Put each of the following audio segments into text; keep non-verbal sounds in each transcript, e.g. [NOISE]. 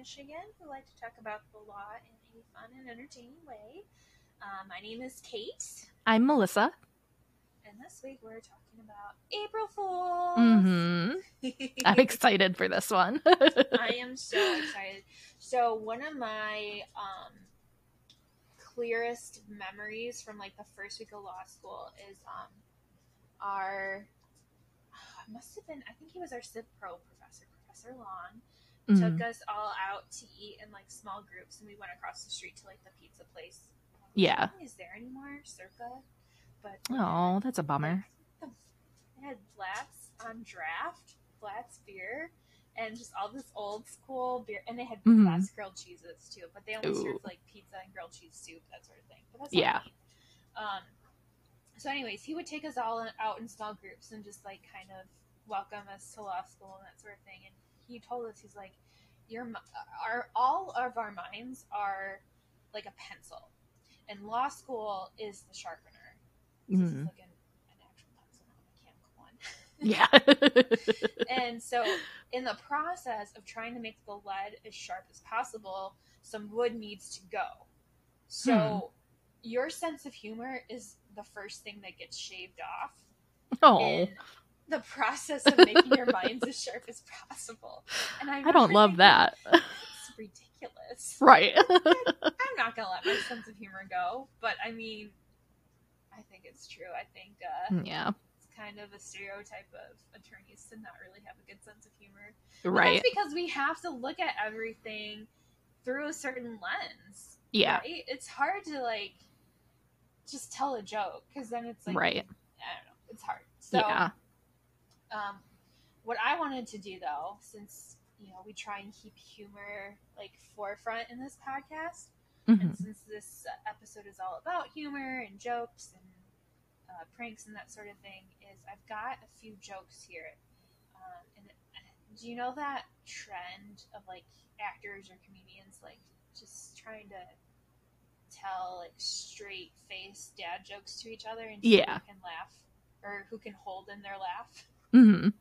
Michigan who like to talk about the law in a fun and entertaining way. Uh, my name is Kate, I'm Melissa. and this week we're talking about April Fools. Mm-hmm. [LAUGHS] I'm excited for this one. I am so excited. So one of my um, clearest memories from like the first week of law school is um, our [SIGHS] must have been I think he was our Civ Pro professor, Professor Long. Mhm. Took us all out to eat in like small groups, and we went across the street to like the pizza place. Yeah. I Is there anymore, Circa? But Oh, that's a bummer. they had Flats on draft, Flats beer, and just all this old school beer. And they had. Flats grilled cheeses too, but they only Ooh. served like pizza and grilled cheese soup, that sort of thing. But that's Yeah. Um. So, anyways, he would take us all out in small groups and just like kind of welcome us to law school and that sort of thing. And he told us he's like, "Your our all of our minds are like a pencil, and law school is the sharpener." This is Mhm. like an, an actual pencil, not a mechanical one. [LAUGHS] Yeah. [LAUGHS] And so, in the process of trying to make the lead as sharp as possible, some wood needs to go. So, your sense of humor is the first thing that gets shaved off oh, the process of making your minds as sharp as possible. And I, [LAUGHS] I don't love thinking, that. [LAUGHS] It's ridiculous. [LAUGHS] right. I'm not gonna let my sense of humor go, but I mean, I think it's true. I think uh, yeah. it's kind of a stereotype of attorneys to not really have a good sense of humor. Right. Because we have to look at everything through a certain lens. Yeah. Right? It's hard to like just tell a joke because then it's like Right. I don't know. It's hard. So Yeah. Um, what I wanted to do though, since you know we try and keep humor like forefront in this podcast, and Mhm. since this episode is all about humor and jokes and uh, pranks and that sort of thing, is I've got a few jokes here. Um, and do you know that trend of like actors or comedians like just trying to tell like straight face dad jokes to each other and Yeah. who can laugh or who can hold in their laugh? [LAUGHS] Mhm.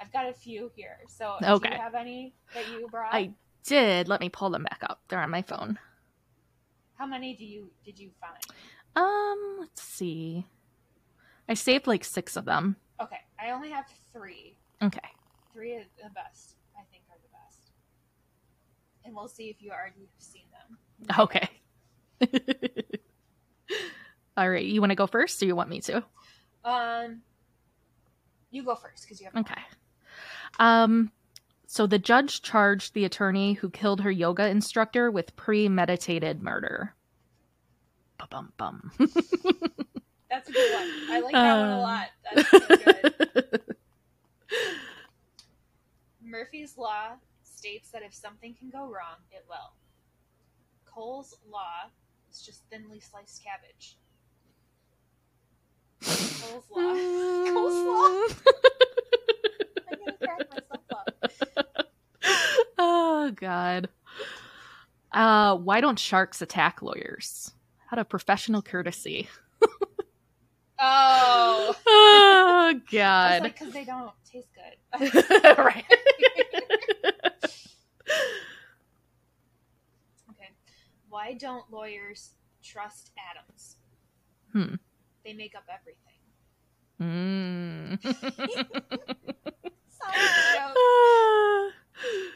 I've got a few here. So okay. do you have any that you brought? I did. Let me pull them back up. They're on my phone. How many do you did you find? Um, let's see. I saved like six of them. Okay, I only have three. Okay. Three of the best, I think, are the best. And we'll see if you already have seen them. Okay. [LAUGHS] All right. You want to go first or you want me to? Um, you go first because you have. Okay. Um, so the judge charged the attorney who killed her yoga instructor with premeditated murder. Bum bum. [LAUGHS] That's a good one. I like that one a Um. lot. That's good. [LAUGHS] Murphy's Law states that if something can go wrong, it will. Cole's Law is just thinly sliced cabbage. Cole's Law. Cole's Law. I'm gonna crack myself up. oh God. Uh, why don't sharks attack lawyers? Out of professional courtesy. Oh. [LAUGHS] Oh God. like because they don't taste good. [LAUGHS] [LAUGHS] right. Okay. Why don't lawyers trust atoms? Hmm. They make up everything. Mm. Joke.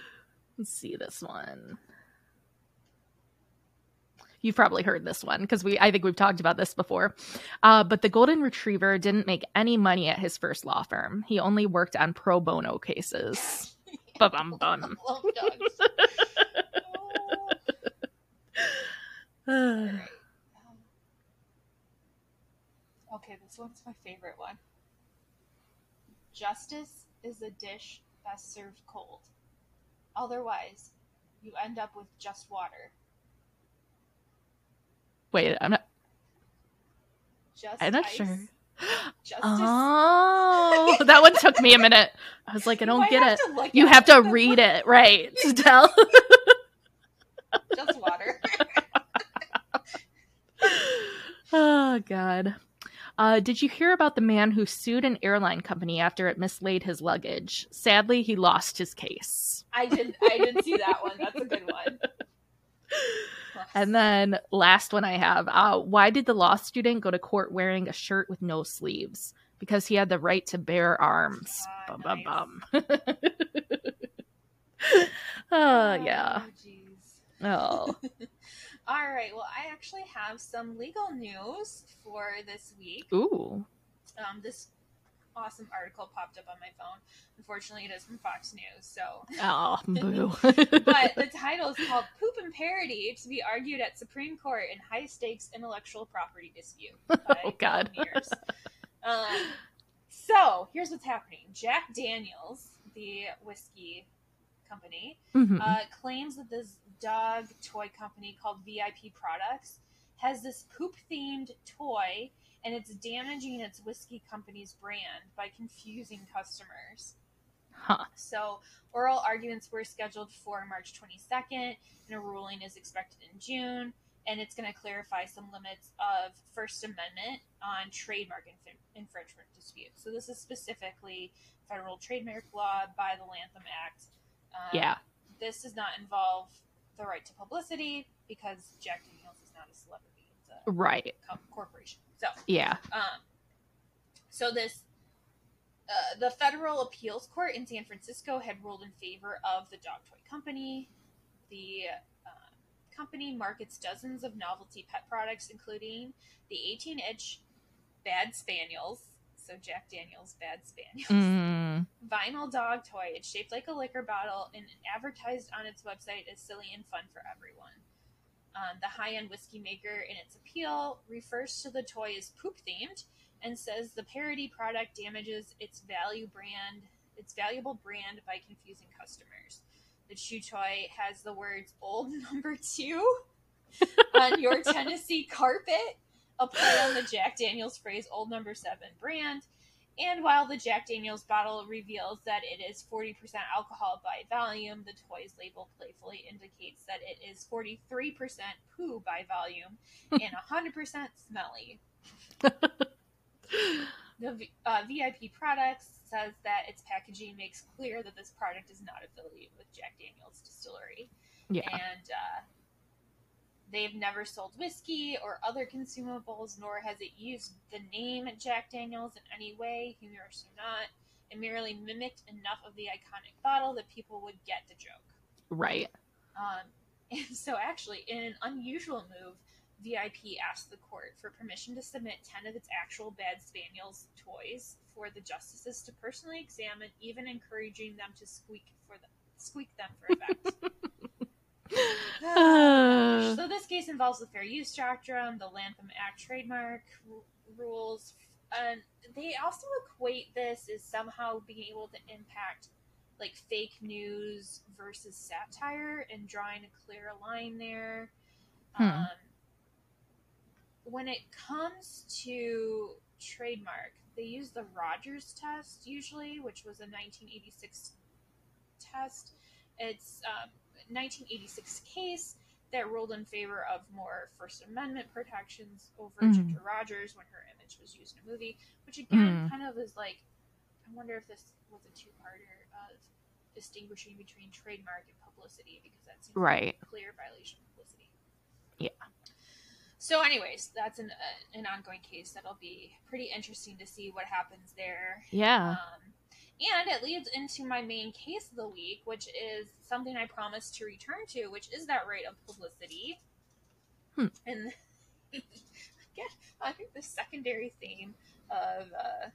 Let's see this one. You've probably heard this one because we I think we've talked about this before. Uh, but the golden retriever didn't make any money at his first law firm. He only worked on pro bono cases. [LAUGHS] Bum. [LAUGHS] Love dogs. Oh. [SIGHS] Um, Okay, this one's my favorite one. Justice is a dish best served cold. Otherwise, you end up with just water. Wait, I'm not. Just I'm not ice. sure. Justice. [GASPS] Oh, [LAUGHS] that one took me a minute. I was like, I don't get it. You have to read it, [LAUGHS] right? To tell. just water. [LAUGHS] oh God. Uh, did you hear about the man who sued an airline company after it mislaid his luggage? Sadly, he lost his case. I did. I did see that one. That's a good one. [LAUGHS] And then last one I have. Uh, why did the law student go to court wearing a shirt with no sleeves? Because he had the right to bear arms. Ah, bum bum nice. bum. [LAUGHS] oh yeah. jeez. Oh. Right. Well, I actually have some legal news for this week. Ooh. Um, this awesome article popped up on my phone. Unfortunately, it is from Fox News. So, Oh, [LAUGHS] boo. but the [LAUGHS] title is called "Poop and Parody" to be argued at Supreme Court in high stakes intellectual property dispute. [LAUGHS] Oh, God. Um, so here's what's happening: Jack Daniels, the whiskey company, Mhm. uh, claims that this dog toy company called VIP Products has this poop themed toy and it's damaging its whiskey company's brand by confusing customers. Huh. So, oral arguments were scheduled for March 22nd, and a ruling is expected in June. And it's going to clarify some limits of First Amendment on trademark inf- infringement disputes. So, this is specifically federal trademark law by the Lanham Act. Um, Yeah. This does not involve the right to publicity because Jack Daniels is not a celebrity; it's a Right. corporation. So, Yeah. um, so this, uh, the federal appeals court in San Francisco had ruled in favor of the dog toy company. The uh, company markets dozens of novelty pet products, including the 18-inch Bad Spaniels. So Jack Daniels Bad Spaniels. Mm. Vinyl dog toy. It's shaped like a liquor bottle and advertised on its website as silly and fun for everyone. Um, the high end whiskey maker, in its appeal, refers to the toy as poop themed and says the parody product damages its value brand, its valuable brand by confusing customers. The chew toy has the words "old [LAUGHS] number two on your [LAUGHS] Tennessee carpet, a play on the Jack Daniels phrase "old number seven brand." And while the Jack Daniels bottle reveals that it is 40% alcohol by volume, the toy's label playfully indicates that it is 43% poo by volume [LAUGHS] and 100% smelly. [LAUGHS] The uh, VIP Products says that its packaging makes clear that this product is not affiliated with Jack Daniels Distillery Yeah. and uh, they've never sold whiskey or other consumables, nor has it used the name Jack Daniels in any way, humorous or not. It merely mimicked enough of the iconic bottle that people would get the joke. Right. Um, [LAUGHS] and so, actually, in an unusual move, VIP asked the court for permission to submit 10 of its actual Bad Spaniels toys for the justices to personally examine, even encouraging them to squeak for the squeak them for effect. [LAUGHS] Uh, [SIGHS] so this case involves the fair use doctrine, the Lanham Act trademark r- rules, and they also equate this as somehow being able to impact like fake news versus satire and drawing a clear line there. Hmm. Um, when it comes to trademark, they use the Rogers test usually, which was a 1986 test. It's um, 1986 case that ruled in favor of more First Amendment protections over Mhm. Ginger Rogers when her image was used in a movie, which again Mm. kind of is like, I wonder if this was a two-parter of distinguishing between trademark and publicity because that seems Right. like a clear violation of publicity. Yeah. So, anyways, that's an uh, an ongoing case that'll be pretty interesting to see what happens there. yeah. Um, and it leads into my main case of the week, which is something I promised to return to, which is that right of publicity. Hmm. And [LAUGHS] again, I think the secondary theme of uh,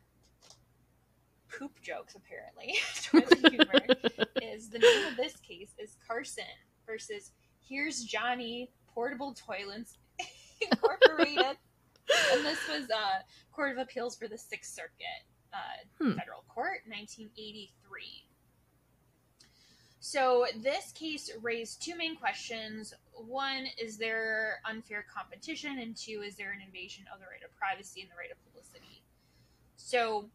poop jokes, apparently, [LAUGHS] toilet [LAUGHS] humor, is the name of this case is Carson versus Here's Johnny Portable Toilets Incorporated. and this was uh, Court of Appeals for the Sixth Circuit uh, Hmm. Federal Court, 1983. So this case raised two main questions. One, is there unfair competition? And two, is there an invasion of the right of privacy and the right of publicity? So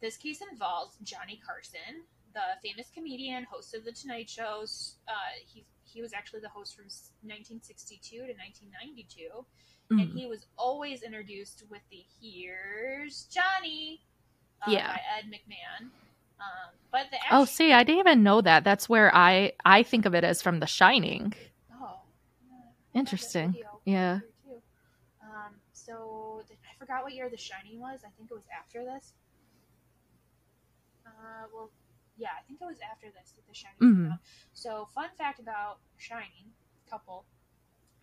this case involves Johnny Carson, the famous comedian, host of the Tonight Show. Uh, he he was actually the host from 1962 to 1992, and Mhm. he was always introduced with the "Here's Johnny" uh, Yeah. by Ed McMahon. Um, but the Oh, see, I didn't even know that. That's where I I think of it as from The Shining. Oh, yeah, I have that Interesting. Yeah. Um, so the, I forgot what year The Shining was. I think it was after this. Uh, well, yeah, I think it was after this that The Shining came Mhm. out. So, fun fact about Shining couple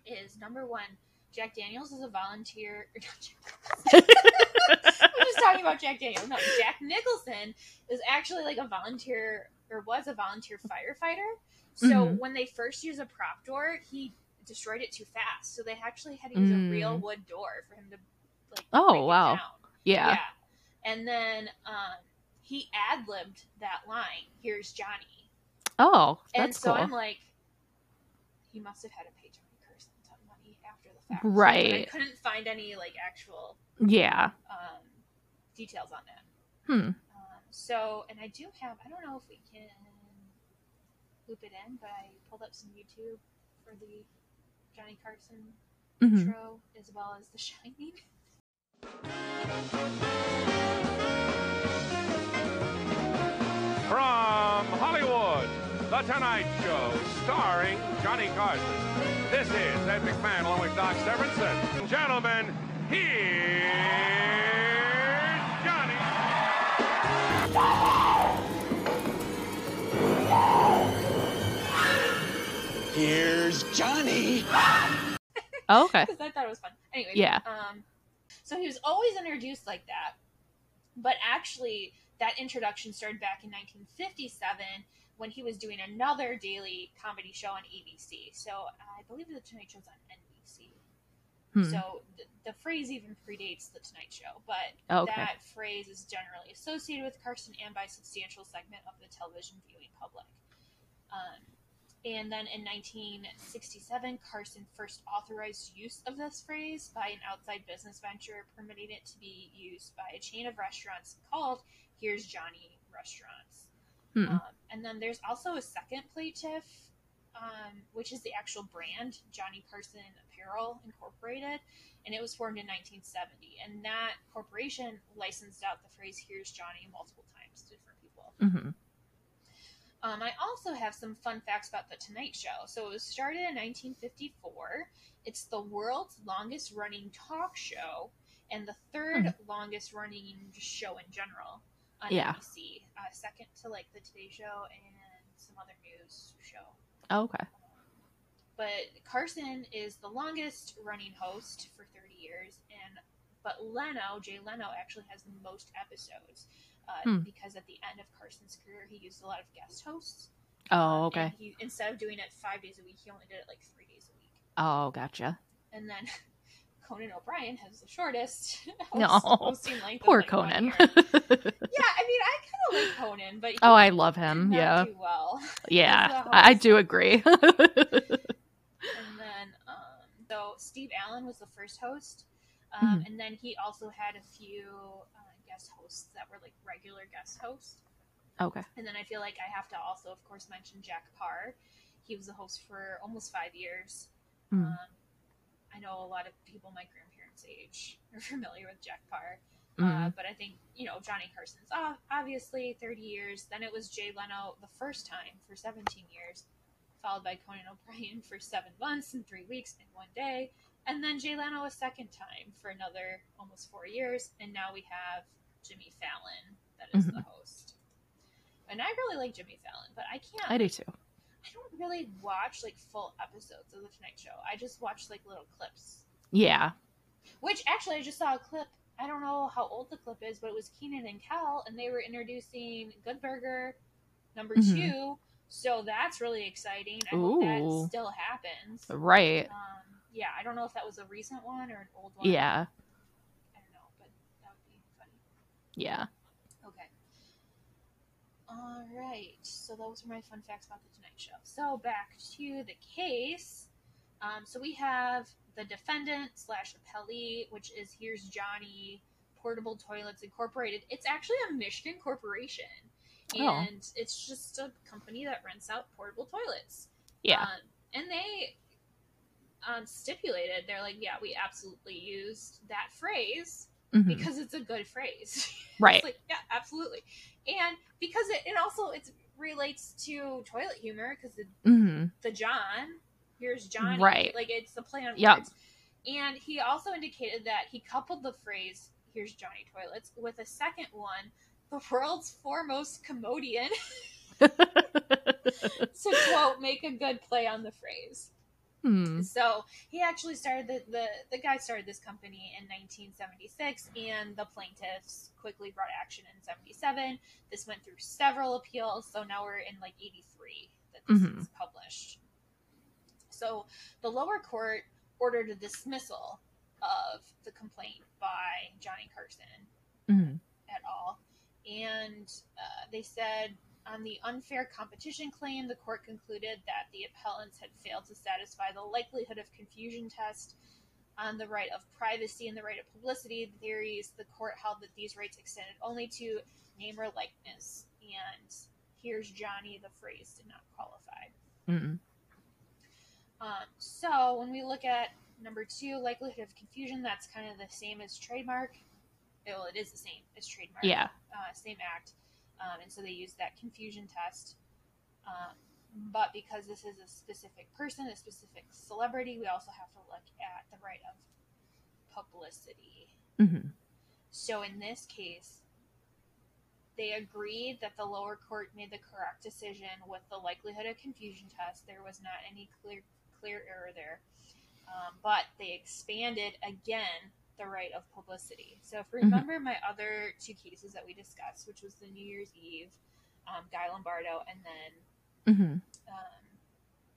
is number one, Jack Daniels is a volunteer. [LAUGHS] [LAUGHS] We're just talking about Jack Daniels. No, Jack Nicholson is actually like a volunteer or was a volunteer firefighter. So Mhm. when they first used a prop door, he destroyed it too fast. So they actually had to use a real Mm. wood door for him to like. Oh, wow. down. yeah. And then um, he ad libbed that line. Here's Johnny. Oh, that's And so cool. I'm like, he must have had to pay Johnny Carson a ton money after the fact. Right. But I couldn't find any like actual yeah. um, details on that. Hmm. Um, so, and I do have, I don't know if we can loop it in, but I pulled up some YouTube for the Johnny Carson hmm intro as well as The Shining. [LAUGHS] From Hollywood, The Tonight Show, starring Johnny Carson. This is Ed McMahon along with Doc Severinsen. Gentlemen, here's Johnny. Here's Johnny. Oh, okay. [LAUGHS] because I thought it was fun. Anyway, Yeah. Um, so he was always introduced like that, but actually, that introduction started back in 1957 when he was doing another daily comedy show on ABC. So I believe the Tonight Show's on NBC. Hmm. So the, the phrase even predates the Tonight Show, but Okay. that phrase is generally associated with Carson and by a substantial segment of the television viewing public. Um, and then in 1967, Carson first authorized use of this phrase by an outside business venture, permitting it to be used by a chain of restaurants called Here's Johnny Restaurants. Hmm. Um, and then there's also a second plaintiff, um, which is the actual brand, Johnny Carson Apparel Incorporated, and it was formed in 1970. And that corporation licensed out the phrase "Here's Johnny" multiple times to different people. hmm Um, I also have some fun facts about the Tonight Show. So it was started in 1954. It's the world's longest running talk show and the third longest running show in general on Yeah. NBC, uh, second to like the Today Show and some other news show. Okay. But Carson is the longest running host for 30 years, and but Leno, Jay Leno, actually has the most episodes uh, Hmm. because at the end of Carson's career, he used a lot of guest hosts. Oh, Um, okay. He, instead of doing it five days a week, he only did it like three days a week. Oh, gotcha. And then [LAUGHS] Conan O'Brien has the shortest [LAUGHS] No. hosting length. Poor like, Conan. [LAUGHS] yeah, I mean, I kind of like Conan, but oh, I love him. Yeah. do well. Yeah. I do agree. So Steve Allen was the first host, um, Mhm. and then he also had a few uh, guest hosts that were like regular guest hosts. okay. And then I feel like I have to also, of course, mention Jack Paar. He was a host for almost five years. Mm. Um, I know a lot of people my grandparents' age [LAUGHS] are familiar with Jack Paar. Mhm. Uh, but I think, you know, Johnny Carson's ob- obviously 30 years. Then it was Jay Leno the first time for 17 years, followed by Conan O'Brien for seven months and three weeks and one day. And then Jay Leno a second time for another almost four years. And now we have Jimmy Fallon that is the host. And I really like Jimmy Fallon, but I can't. I do too. I don't really watch like full episodes of the Tonight Show. I just watch like little clips. Yeah. Which actually, I just saw a clip. I don't know how old the clip is, but it was Kenan and Kel, and they were introducing Good Burger number Mhm. two. So that's really exciting. I hope Ooh. that still happens. Right. Um, yeah, I don't know if that was a recent one or an old one. Yeah. I don't know, but that would be funny. Yeah. Okay. All right. So those are my fun facts about the Tonight Show. So back to the case. Um, so we have the defendant slash appellee, which is here's Johnny Portable Toilets Incorporated. It's actually a Michigan corporation, Oh. and it's just a company that rents out portable toilets. Yeah. Um, and they um, stipulated. They're like, yeah, we absolutely used that phrase Mhm. because it's a good phrase. [LAUGHS] Right. It's like, yeah, absolutely. And because it, it also it relates to toilet humor because the, Mhm. the John, here's Johnny. Right. Like it's the play on Yep. words. And he also indicated that he coupled the phrase, here's Johnny Toilets, with a second one, the world's foremost commodian, to quote, make a good play on the phrase. Hmm. So he actually started the, the the guy started this company in 1976, and the plaintiffs quickly brought action in 77. This went through several appeals, so now we're in like 83 that this Mhm. is published. So the lower court ordered a dismissal of the complaint by Johnny Carson Mhm. at all. And uh, they said on the unfair competition claim, the court concluded that the appellants had failed to satisfy the likelihood of confusion test on the right of privacy and the right of publicity theories. The court held that these rights extended only to name or likeness. And here's Johnny, the phrase did not qualify. Um, so when we look at number two, likelihood of confusion, that's kind of the same as trademark. Well, it is the same as trademark. Yeah. Uh, same act. Um, and so they use that confusion test. Um, but because this is a specific person, a specific celebrity, we also have to look at the right of publicity. Mhm. So in this case, they agreed that the lower court made the correct decision with the likelihood of confusion test. There was not any clear clear error there, um, but they expanded again the right of publicity. So if you Mhm. remember my other two cases that we discussed, which was the New Year's Eve, um, Guy Lombardo, and then Mhm. um,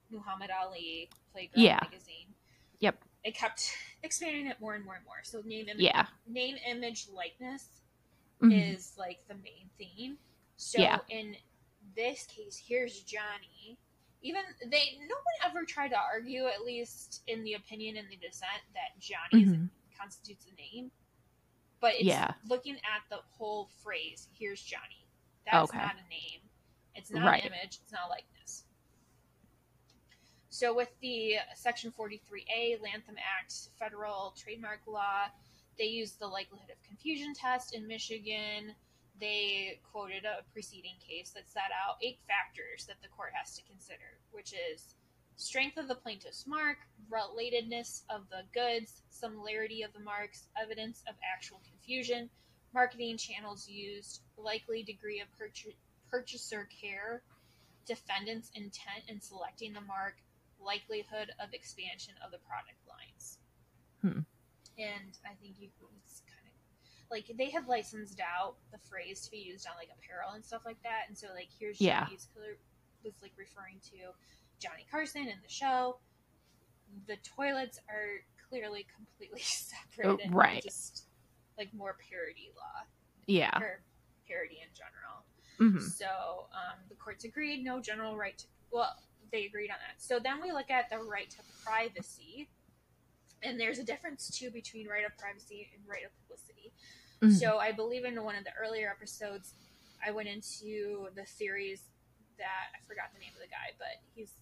Muhammad Ali Playgirl Yeah. magazine. Yep. It kept expanding it more and more and more. So name, image, Yeah. name, image, likeness Mhm. is like the main theme. So Yeah. in this case, here's Johnny. Even they, no one ever tried to argue, at least in the opinion and the dissent, that Johnny is Mhm. Constitutes a name. But it's Yeah. looking at the whole phrase. Here's Johnny. That's Okay. not a name. It's not Right. an image. It's not a likeness. So with the Section 43A Lanham Act federal trademark law, they used the likelihood of confusion test in Michigan. They quoted a preceding case that set out eight factors that the court has to consider, which is strength of the plaintiff's mark, relatedness of the goods, similarity of the marks, evidence of actual confusion, marketing channels used, likely degree of purch- purchaser care, defendant's intent in selecting the mark, likelihood of expansion of the product lines. Hmm. And I think you it's kind of like they had licensed out the phrase to be used on like apparel and stuff like that. And so like here's Yeah. Clear was like referring to Johnny Carson in the show. The toilets are clearly completely [LAUGHS] separate Oh, and right. just like more parody law Yeah. or parody in general. Mhm. So um, the courts agreed, no general right to, well, they agreed on that. So then we look at the right to privacy. And there's a difference too between right of privacy and right of publicity. Mhm. So I believe in one of the earlier episodes, I went into the theories that I forgot the name of the guy, but he's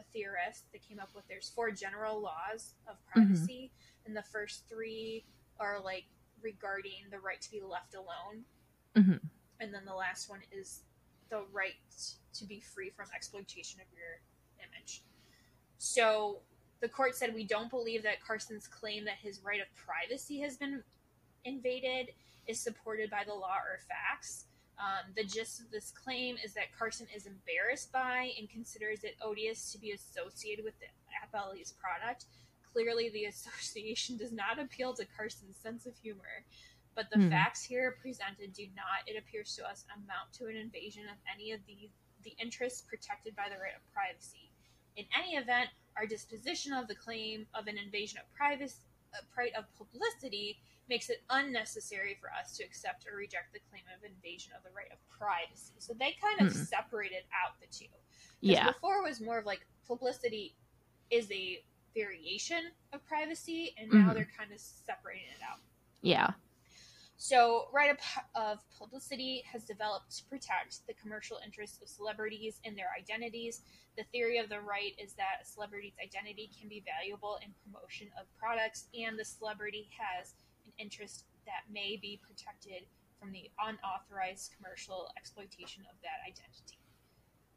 a theorist that came up with there's four general laws of privacy, and the first three are like regarding the right to be left alone, Mhm. and then the last one is the right to be free from exploitation of your image. So the court said we don't believe that Carson's claim that his right of privacy has been invaded is supported by the law or facts. Um, the gist of this claim is that Carson is embarrassed by and considers it odious to be associated with the Appellee's product. Clearly, the [LAUGHS] association does not appeal to Carson's sense of humor, but the Hmm. facts here presented do not, it appears to us, amount to an invasion of any of the, the interests protected by the right of privacy. In any event, our disposition of the claim of an invasion of privacy, right of publicity makes it unnecessary for us to accept or reject the claim of invasion of the right of privacy. So they kind of Hmm. separated out the two. Yeah. Before was more of like publicity is a variation of privacy, and now Mhm. they're kind of separating it out. Yeah. So, right of, publicity has developed to protect the commercial interests of celebrities and their identities. The theory of the right is that a celebrity's identity can be valuable in promotion of products, and the celebrity has an interest that may be protected from the unauthorized commercial exploitation of that identity.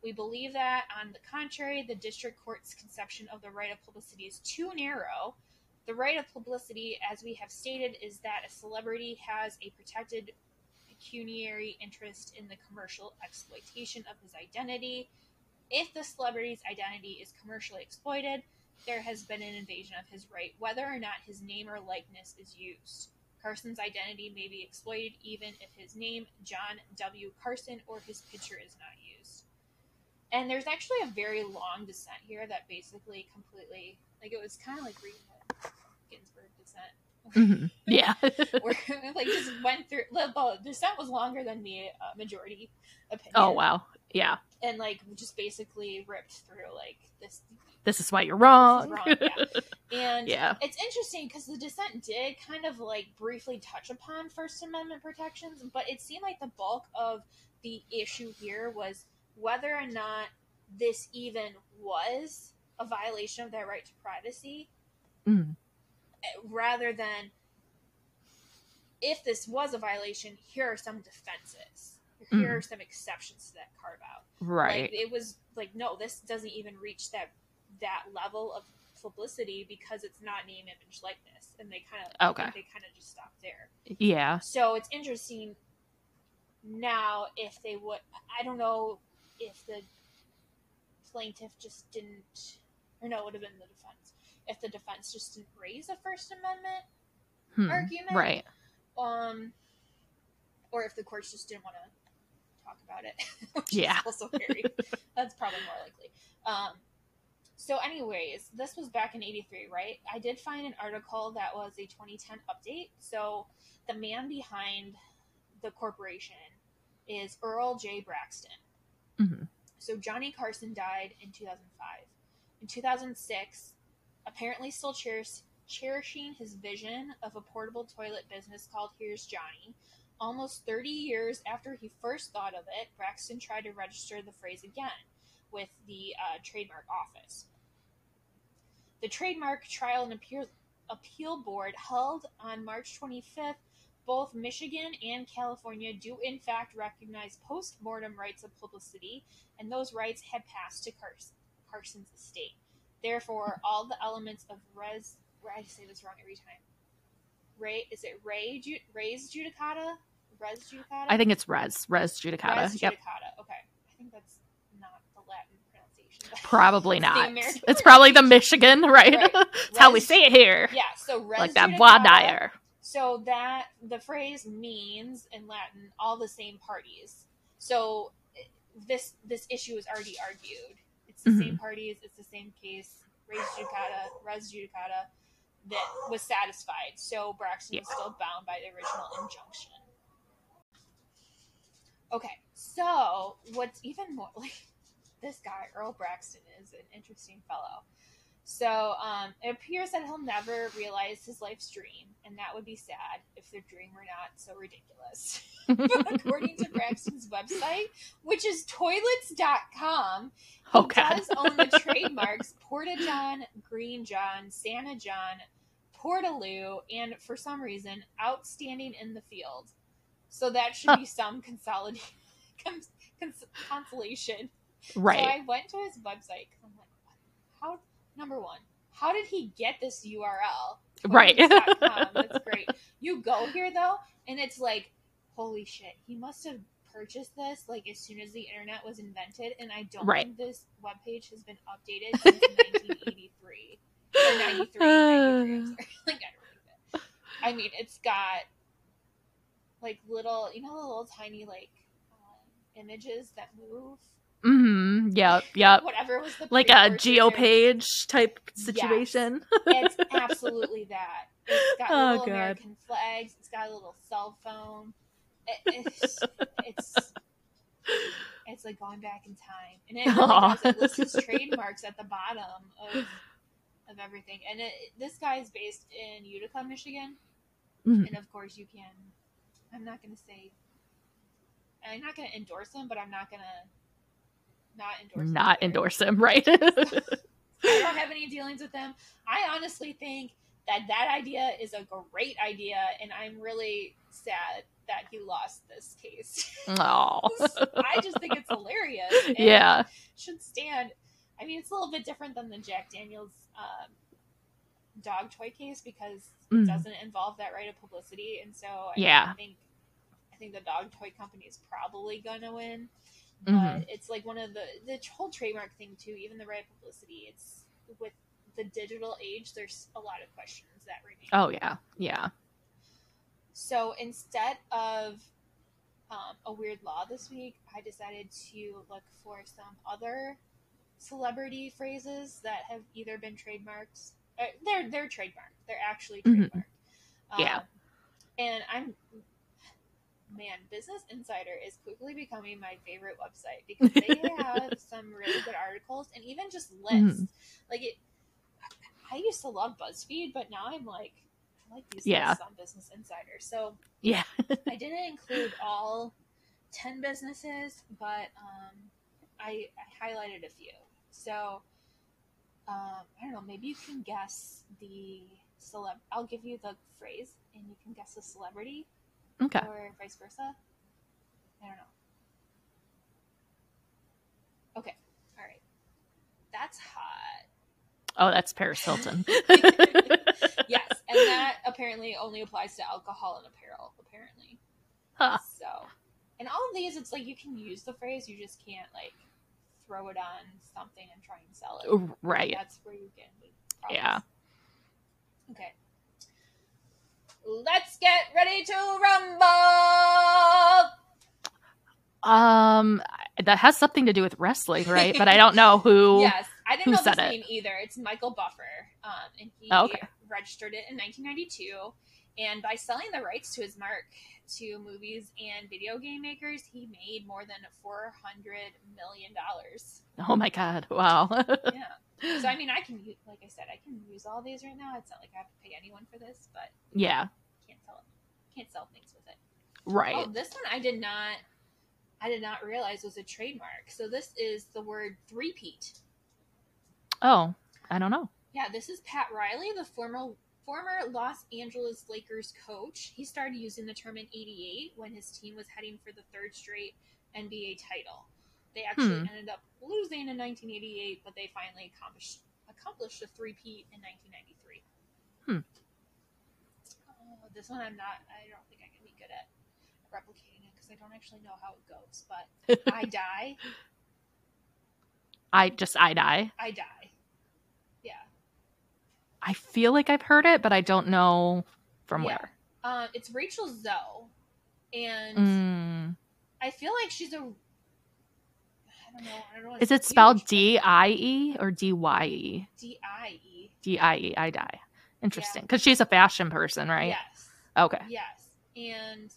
We believe that, on the contrary, the district court's conception of the right of publicity is too narrow. The right of publicity, as we have stated, is that a celebrity has a protected pecuniary interest in the commercial exploitation of his identity. If the celebrity's identity is commercially exploited, there has been an invasion of his right, whether or not his name or likeness is used. Carson's identity may be exploited even if his name, John W. Carson, or his picture is not used. And there's actually a very long dissent here that basically completely, like, it was kind of like reading dissent. Mhm. [LAUGHS] Yeah. Where [LAUGHS] like just went through the, the dissent was longer than the uh, majority opinion. oh wow. Yeah. And like just basically ripped through like this This is why you're wrong. wrong, yeah. [LAUGHS] And Yeah. it's interesting because the dissent did kind of like briefly touch upon First Amendment protections, but it seemed like the bulk of the issue here was whether or not this even was a violation of their right to privacy, Mm. Rather than if this was a violation, here are some defenses. Here Mm. are some exceptions to that carve out. Right. Like, it was like, no, this doesn't even reach that that level of publicity because it's not name, image, likeness, and they kind of Okay. they kind of just stopped there. yeah. So it's interesting now if they would. I don't know if the plaintiff just didn't, or no, it would have been the defense. If the defense just didn't raise a First Amendment Hmm. argument, Right. um, or if the courts just didn't want to talk about it. [LAUGHS] Yeah. [LAUGHS] also very. that's probably more likely. Um, so, anyways, this was back in '83, right? I did find an article that was a 2010 update. So, the man behind the corporation is Earl J. Braxton. Mhm. So, Johnny Carson died in 2005. In 2006, apparently still cherish, cherishing his vision of a portable toilet business called Here's Johnny. Almost 30 years after he first thought of it, Braxton tried to register the phrase again with the uh, trademark office. The Trademark Trial and Appeal, Appeal Board held on March 25th. Both Michigan and California do, in fact, recognize post mortem rights of publicity, and those rights had passed to Carson's estate. Therefore, all the elements of res. I say this wrong every time. Ray, is it Ray? Ju, Ray's judicata? Res judicata? I think it's res res judicata. Res Yep. judicata. Okay, I think that's not the Latin pronunciation. Probably [LAUGHS] not. American It's probably the. Michigan, [LAUGHS] right? Right. That's how we say it here. Yeah, so res like that judicata- dire. So that the phrase means in Latin all the same parties. So this this issue is already argued. It's the Mhm. same parties. It's the same case. Res judicata, res judicata that was satisfied. So Braxton was still bound by the original injunction. Okay, so what's even more [LAUGHS] like this guy Earl Braxton is an interesting fellow. So um, it appears that he'll never realize his life's dream, and that would be sad if their dream were not so ridiculous. [LAUGHS] according to Braxton's website, which is toilets.com, he Oh, God. does own the trademarks Porta John, Green John, Santa John, Portaloo, and for some reason, Outstanding in the Field. So that should be some consolidation, [LAUGHS] cons- cons- consolation. Right. So I went to his website I'm like, how? Number one, how did he get this URL? Right. [LAUGHS] That's great. You go here though, and it's like, holy shit, he must have purchased this like as soon as the internet was invented, and I don't Right. think this webpage has been updated since [LAUGHS] 1983 or 93. 93 I'm [SIGHS] [LAUGHS] like I. I mean, it's got like little, you know, the little tiny like um, images that move. Hmm Yep. [LAUGHS] Yep. Whatever was the Like a geo page type situation. It's [LAUGHS] absolutely that. It's got Oh, little God. American flags. It's got a little cell phone. It, it's [LAUGHS] it's it's like going back in time, and it, really it lists trademarks at the bottom of of everything. And it, this guy is based in Utica, Michigan, Mhm. and of course you can I'm not gonna say. I'm not gonna endorse him, but I'm not gonna not endorse. him Not either. endorse him, [LAUGHS] right? [LAUGHS] I don't [LAUGHS] have any dealings with him. I honestly think that that idea is a great idea, and I'm really sad that he lost this case. oh, I just think it's hilarious. yeah, should stand. I mean, it's a little bit different than the Jack Daniels um, dog toy case because it Mm. doesn't involve that right of publicity, and so I Yeah. think I think the dog toy company is probably gonna win. But Mhm. it's like one of the the whole trademark thing too. Even the right publicity, it's with the digital age. There's a lot of questions that remain. oh yeah, yeah. So instead of um, a weird law this week, I decided to look for some other celebrity phrases that have either been trademarked. Uh, they're they're trademarked. They're actually Mhm. trademarked. Yeah. Um, and I'm man, Business Insider is quickly becoming my favorite website because they [LAUGHS] have some really good articles and even just lists. Mhm. Like it, I used to love BuzzFeed, but now I'm like, I like these Yeah. lists on Business Insider. So Yeah. [LAUGHS] I didn't include all ten businesses, but um, I, I highlighted a few. So um, I don't know. Maybe you can guess the celeb. I'll give you the phrase, and you can guess the celebrity, Okay. or vice versa. I don't know. Okay. All right. That's hot. Oh, that's Paris Hilton. [LAUGHS] [LAUGHS] Yes, and that apparently only applies to alcohol and apparel. Apparently. Huh. So, and all of these, it's like you can use the phrase, you just can't like throw it on something and try and sell it. Right. That's where you get. Yeah. Okay. Let's get ready to rumble. Um, that has something to do with wrestling, right? But I don't know who. [LAUGHS] Yes, I didn't know this it? name either. It's Michael Buffer, um, and he Oh, okay. registered it in 1992. And by selling the rights to his mark to movies and video game makers, he made more than 400 million dollars. Oh my god! Wow. [LAUGHS] Yeah. So I [GASPS] mean, I can, u- like I said, I can use all these right now. It's not like I have to pay anyone for this, but yeah. can't sell can't sell things with it. Right. Oh, this one I did not, I did not realize was a trademark. So this is the word three-peat. Oh, I don't know. Yeah, this is Pat Riley, the former former Los Angeles Lakers coach. He started using the term in '88 when his team was heading for the third straight NBA title. They actually Hmm. ended up losing in 1988, but they finally accomplished accomplished a three-peat in 1993. Hmm. Oh, this one I'm not. I don't think I can be good at replicating it because I don't actually know how it goes. But I [LAUGHS] die, I just I die. I die. Yeah. I feel like I've heard it, but I don't know from Yeah. where. Um, it's Rachel Zoe, and Mm. I feel like she's a. I don't know. I don't know. Is it spelled D I E or D Y E? D I E? D I E. I die. Interesting, because she's a fashion person, right? Yes. Okay. Yes, and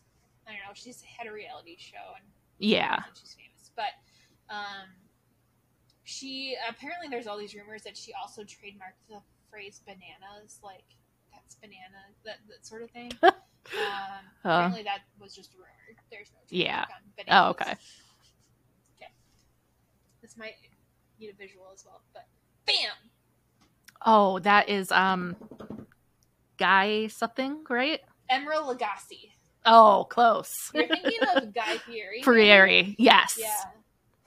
I don't know. She's had a reality show, and Yeah. and she's famous. But um, she apparently there's all these rumors that she also trademarked the phrase "bananas," like that's banana, that that sort of thing. [LAUGHS] um, Uh, apparently that was just a rumor. There's no Yeah. on bananas. oh. Okay. This might need a visual as well, but bam. Oh, that is um, Guy something, right? Emeril Lagasse. Oh, close. You're thinking of [LAUGHS] Guy Fieri. Fieri. Yes. Yeah.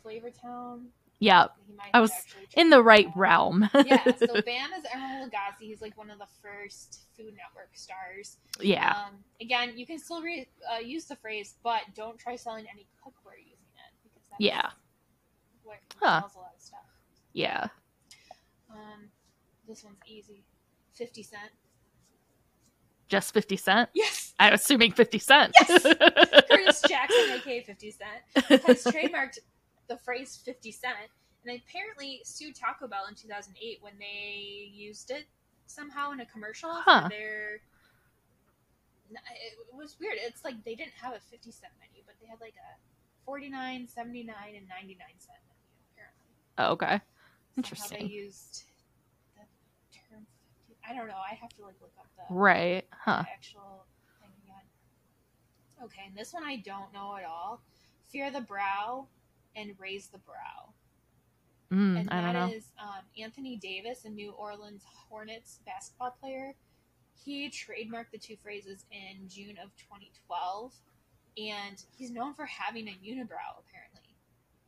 Flavortown. Yep. He I was In the right that. realm. yeah, so [LAUGHS] Bam is Emeril Lagasse. He's like one of the first Food Network stars. yeah. Um, again, you can still re- uh, use the phrase, but don't try selling any cookware using it because Yeah. Huh. a lot of stuff. Yeah. Um, this one's easy. Fifty Cent. Just 50 Cent? Yes, I'm assuming 50 Cent. Yes! [LAUGHS] Curtis Jackson, aka Fifty Cent, has trademarked the phrase 50 Cent and they apparently sued Taco Bell in 2008 when they used it somehow in a commercial Huh. for their. It was weird. It's like they didn't have a 50 cent menu, but they had like a 49, 79, and 99 cent menu, apparently. okay. Interesting. they used the term 50. I don't know. I have to like look up the Right. Huh. the actual thing again. Okay, and this one I don't know at all. Fear the Brow and Raise the Brow. Mm, and I don't know. is um, Anthony Davis, a New Orleans Hornets basketball player. He trademarked the two phrases in June of 2012, and he's known for having a unibrow, apparently.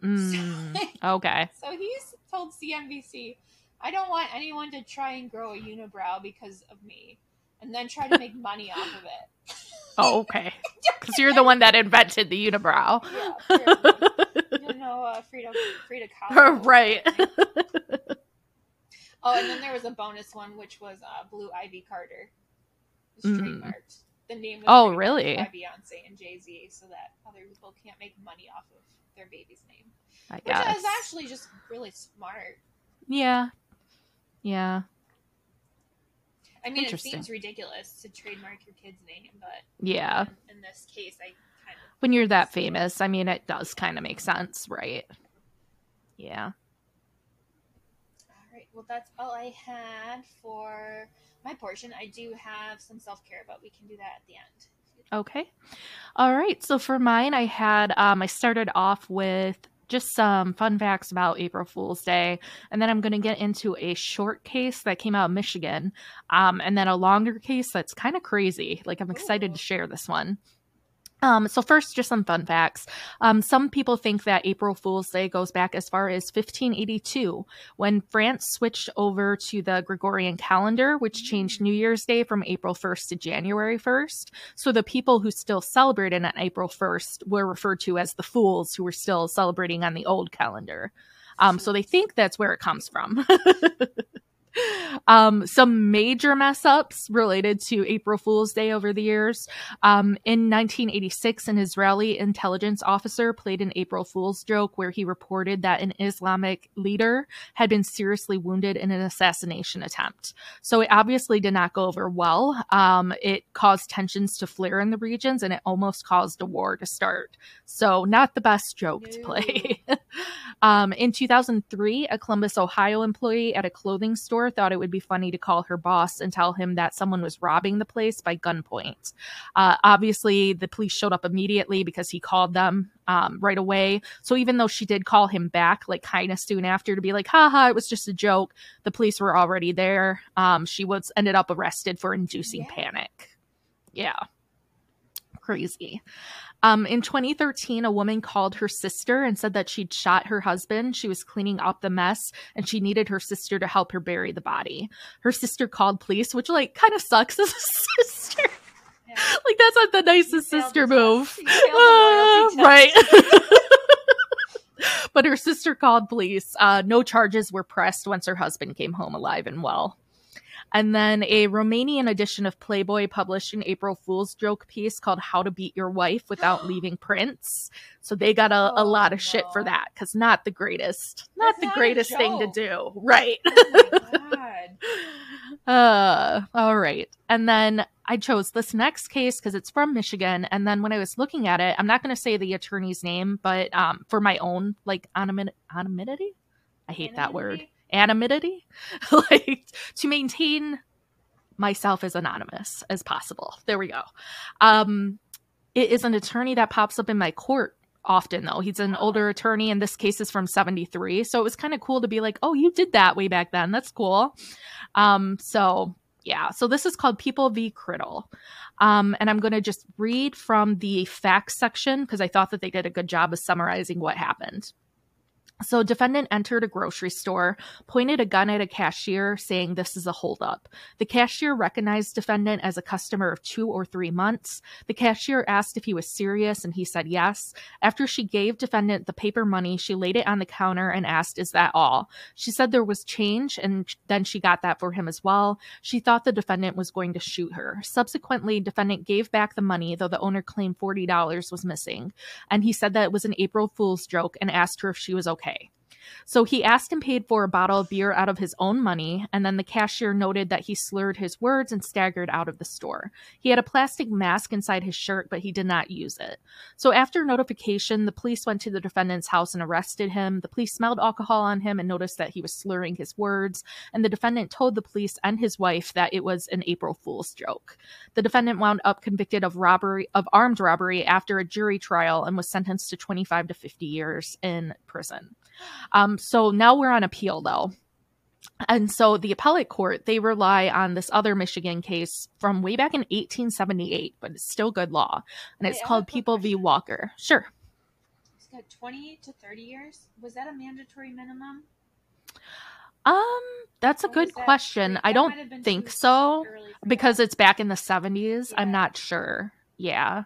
Mm, [LAUGHS] okay. So he's told CNBC, I don't want anyone to try and grow a unibrow because of me, and then try to make money off of it. [LAUGHS] Oh, okay. [LAUGHS] Because you're the one that invented the unibrow. Yeah, you know, uh, Frida, Frida Kahlo. right. Oh, and then there was a bonus one, which was uh, Blue Ivy Carter. It was Mm. trademarked. The name was Oh, really? by Beyonce and Jay Z, so that other people can't make money off of their baby's name. I Which guess. is actually just really smart. Yeah. Yeah. I mean, it seems ridiculous to trademark your kid's name, but Yeah. in, in this case, I kind of When you're that famous, I mean, it does kind of make sense, right? Yeah. All right. Well, that's all I had for my portion. I do have some self care, but we can do that at the end. Okay. All right. So for mine, I had, um, I started off with just some fun facts about April Fool's Day. And then I'm going to get into a short case that came out of Michigan. Um, and then a longer case that's kind of crazy. Like, I'm excited Ooh. to share this one. Um, so first, just some fun facts. Um, some people think that April Fool's Day goes back as far as 1582, when France switched over to the Gregorian calendar, which changed New Year's Day from April 1st to January 1st. So the people who still celebrated on April 1st were referred to as the fools who were still celebrating on the old calendar. Um, so they think that's where it comes from. [LAUGHS] um, some major mess ups related to April Fool's Day over the years. Um, in 1986, an Israeli intelligence officer played an April Fool's joke where he reported that an Islamic leader had been seriously wounded in an assassination attempt. So it obviously did not go over well. Um, it caused tensions to flare in the regions and it almost caused a war to start. So, not the best joke to play. [LAUGHS] um, in 2003, a Columbus, Ohio employee at a clothing store thought it would be funny to call her boss and tell him that someone was robbing the place by gunpoint. Uh, obviously, the police showed up immediately because he called them um, right away. So even though she did call him back, like kind of soon after, to be like, haha, it was just a joke, the police were already there. Um, she was ended up arrested for inducing Yeah. panic. Yeah. Crazy. Um, in 2013, a woman called her sister and said that she'd shot her husband. She was cleaning up the mess and she needed her sister to help her bury the body. Her sister called police, which like kind of sucks as a [LAUGHS] sister. Yeah. Like that's not the nicest sister move. test. You failed the loyalty right. [LAUGHS] but her sister called police. Uh, no charges were pressed once her husband came home alive and well. And then a Romanian edition of Playboy published an April Fool's joke piece called How to Beat Your Wife Without [GASPS] Leaving Prints. So they got a, a Oh, lot of shit for that because not the greatest, not That's the not greatest thing to do. Right. Oh. [LAUGHS] Uh, all right. And then I chose this next case because it's from Michigan. And then when I was looking at it, I'm not going to say the attorney's name, but um, for my own like anonymity, anonymity, I hate that word. Anonymity, [LAUGHS] like to maintain myself as anonymous as possible. There we go. Um, it is an attorney that pops up in my court often though. He's an older attorney and this case is from 73. So it was kind of cool to be like, "Oh, you did that way back then. That's cool." Um, so yeah, so this is called People v. Criddle. Um, and I'm going to just read from the facts section because I thought that they did a good job of summarizing what happened. So, defendant entered a grocery store, pointed a gun at a cashier, saying this is a holdup. The cashier recognized defendant as a customer of two or three months. The cashier asked if he was serious, and he said yes. After she gave defendant the paper money, she laid it on the counter and asked, Is that all? She said there was change, and then she got that for him as well. She thought the defendant was going to shoot her. Subsequently, defendant gave back the money, though the owner claimed $40 was missing. And he said that it was an April Fool's joke and asked her if she was okay pay. So he asked and paid for a bottle of beer out of his own money, and then the cashier noted that he slurred his words and staggered out of the store. He had a plastic mask inside his shirt, but he did not use it. So after notification, the police went to the defendant's house and arrested him. The police smelled alcohol on him and noticed that he was slurring his words, and the defendant told the police and his wife that it was an April Fool's joke. The defendant wound up convicted of robbery of armed robbery after a jury trial and was sentenced to 25 to 50 years in prison. Um, so now we're on appeal though. And so the appellate court, they rely on this other Michigan case from way back in 1878, but it's still good law. And it's Wait, I called People v. Walker. Sure. It's got 20 to 30 years. Was that a mandatory minimum? Um, that's a Or good that- question. I don't think so because that. it's back in the 70s. I'm not sure. Yeah.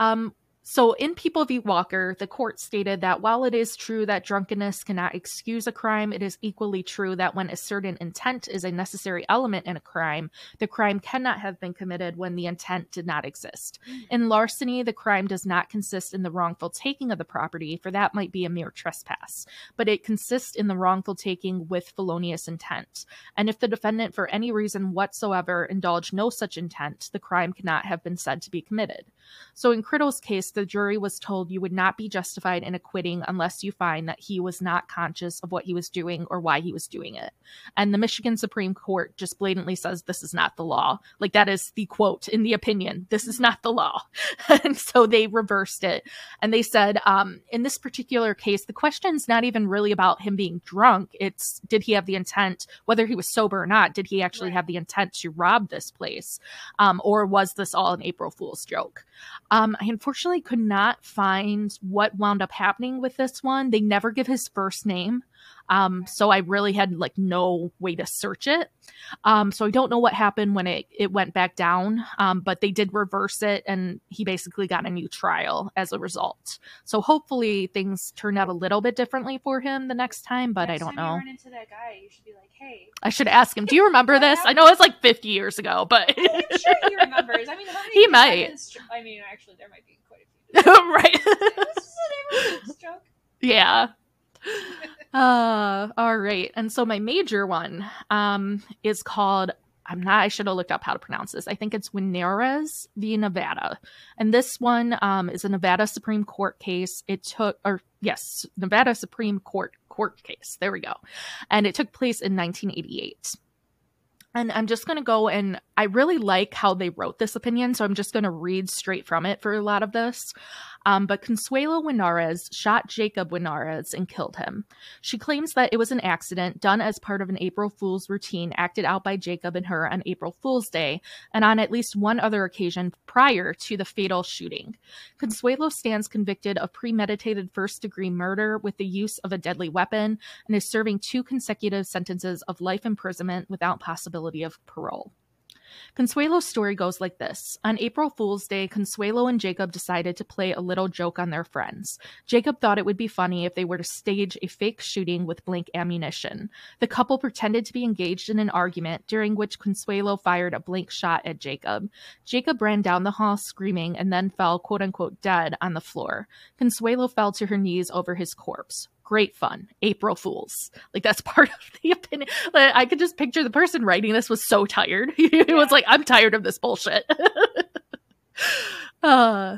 Um so in People v. Walker, the court stated that while it is true that drunkenness cannot excuse a crime, it is equally true that when a certain intent is a necessary element in a crime, the crime cannot have been committed when the intent did not exist. Hmm. In larceny, the crime does not consist in the wrongful taking of the property, for that might be a mere trespass, but it consists in the wrongful taking with felonious intent. And if the defendant, for any reason whatsoever, indulged no such intent, the crime cannot have been said to be committed. So in Criddle's case, the jury was told you would not be justified in acquitting unless you find that he was not conscious of what he was doing or why he was doing it. And the Michigan Supreme Court just blatantly says this is not the law. Like that is the quote in the opinion. This is not the law. [LAUGHS] and so they reversed it. And they said, um, in this particular case, the question's not even really about him being drunk. It's did he have the intent, whether he was sober or not, did he actually Right. have the intent to rob this place? Um, or was this all an April Fool's joke? Um, I unfortunately could not find what wound up happening with this one. They never give his first name. Um, so I really had like no way to search it. Um, so I don't know what happened when it, it went back down. Um, but they did reverse it and he basically got a new trial as a result. So hopefully things turned out a little bit differently for him the next time, but Next I don't know. You run into that guy, you should be like, "Hey, I should ask him. Do you remember [LAUGHS] this? I know it's like 50 years ago, but I'm sure he remembers." I mean, [LAUGHS] He might. I mean, actually, there might be quite a few. [LAUGHS] right. this is an April joke. yeah. Uh, all right. And so my major one um is called I'm not I should have looked up how to pronounce this. I think it's Winiarz v. Nevada. And this one um is a Nevada Supreme Court case. It took or yes, Nevada Supreme Court court case. There we go. And it took place in 1988. And I'm just going to go and I really like how they wrote this opinion, so I'm just going to read straight from it for a lot of this. Um, but Consuelo Winiarz shot Jacob Winiarz and killed him. She claims that it was an accident done as part of an April Fool's routine acted out by Jacob and her on April Fool's Day and on at least one other occasion prior to the fatal shooting. Consuelo stands convicted of premeditated first degree murder with the use of a deadly weapon and is serving two consecutive sentences of life imprisonment without possibility of parole. Consuelo's story goes like this. On April Fool's Day, Consuelo and Jacob decided to play a little joke on their friends. Jacob thought it would be funny if they were to stage a fake shooting with blank ammunition. The couple pretended to be engaged in an argument, during which Consuelo fired a blank shot at Jacob. Jacob ran down the hall screaming and then fell, quote unquote, dead on the floor. Consuelo fell to her knees over his corpse. Great fun. April Fools. Like that's [LAUGHS] part of the opinion. Like, I could just picture the person writing this was so tired. [LAUGHS] it was like, I'm tired of this bullshit. [LAUGHS] [LAUGHS] Uh,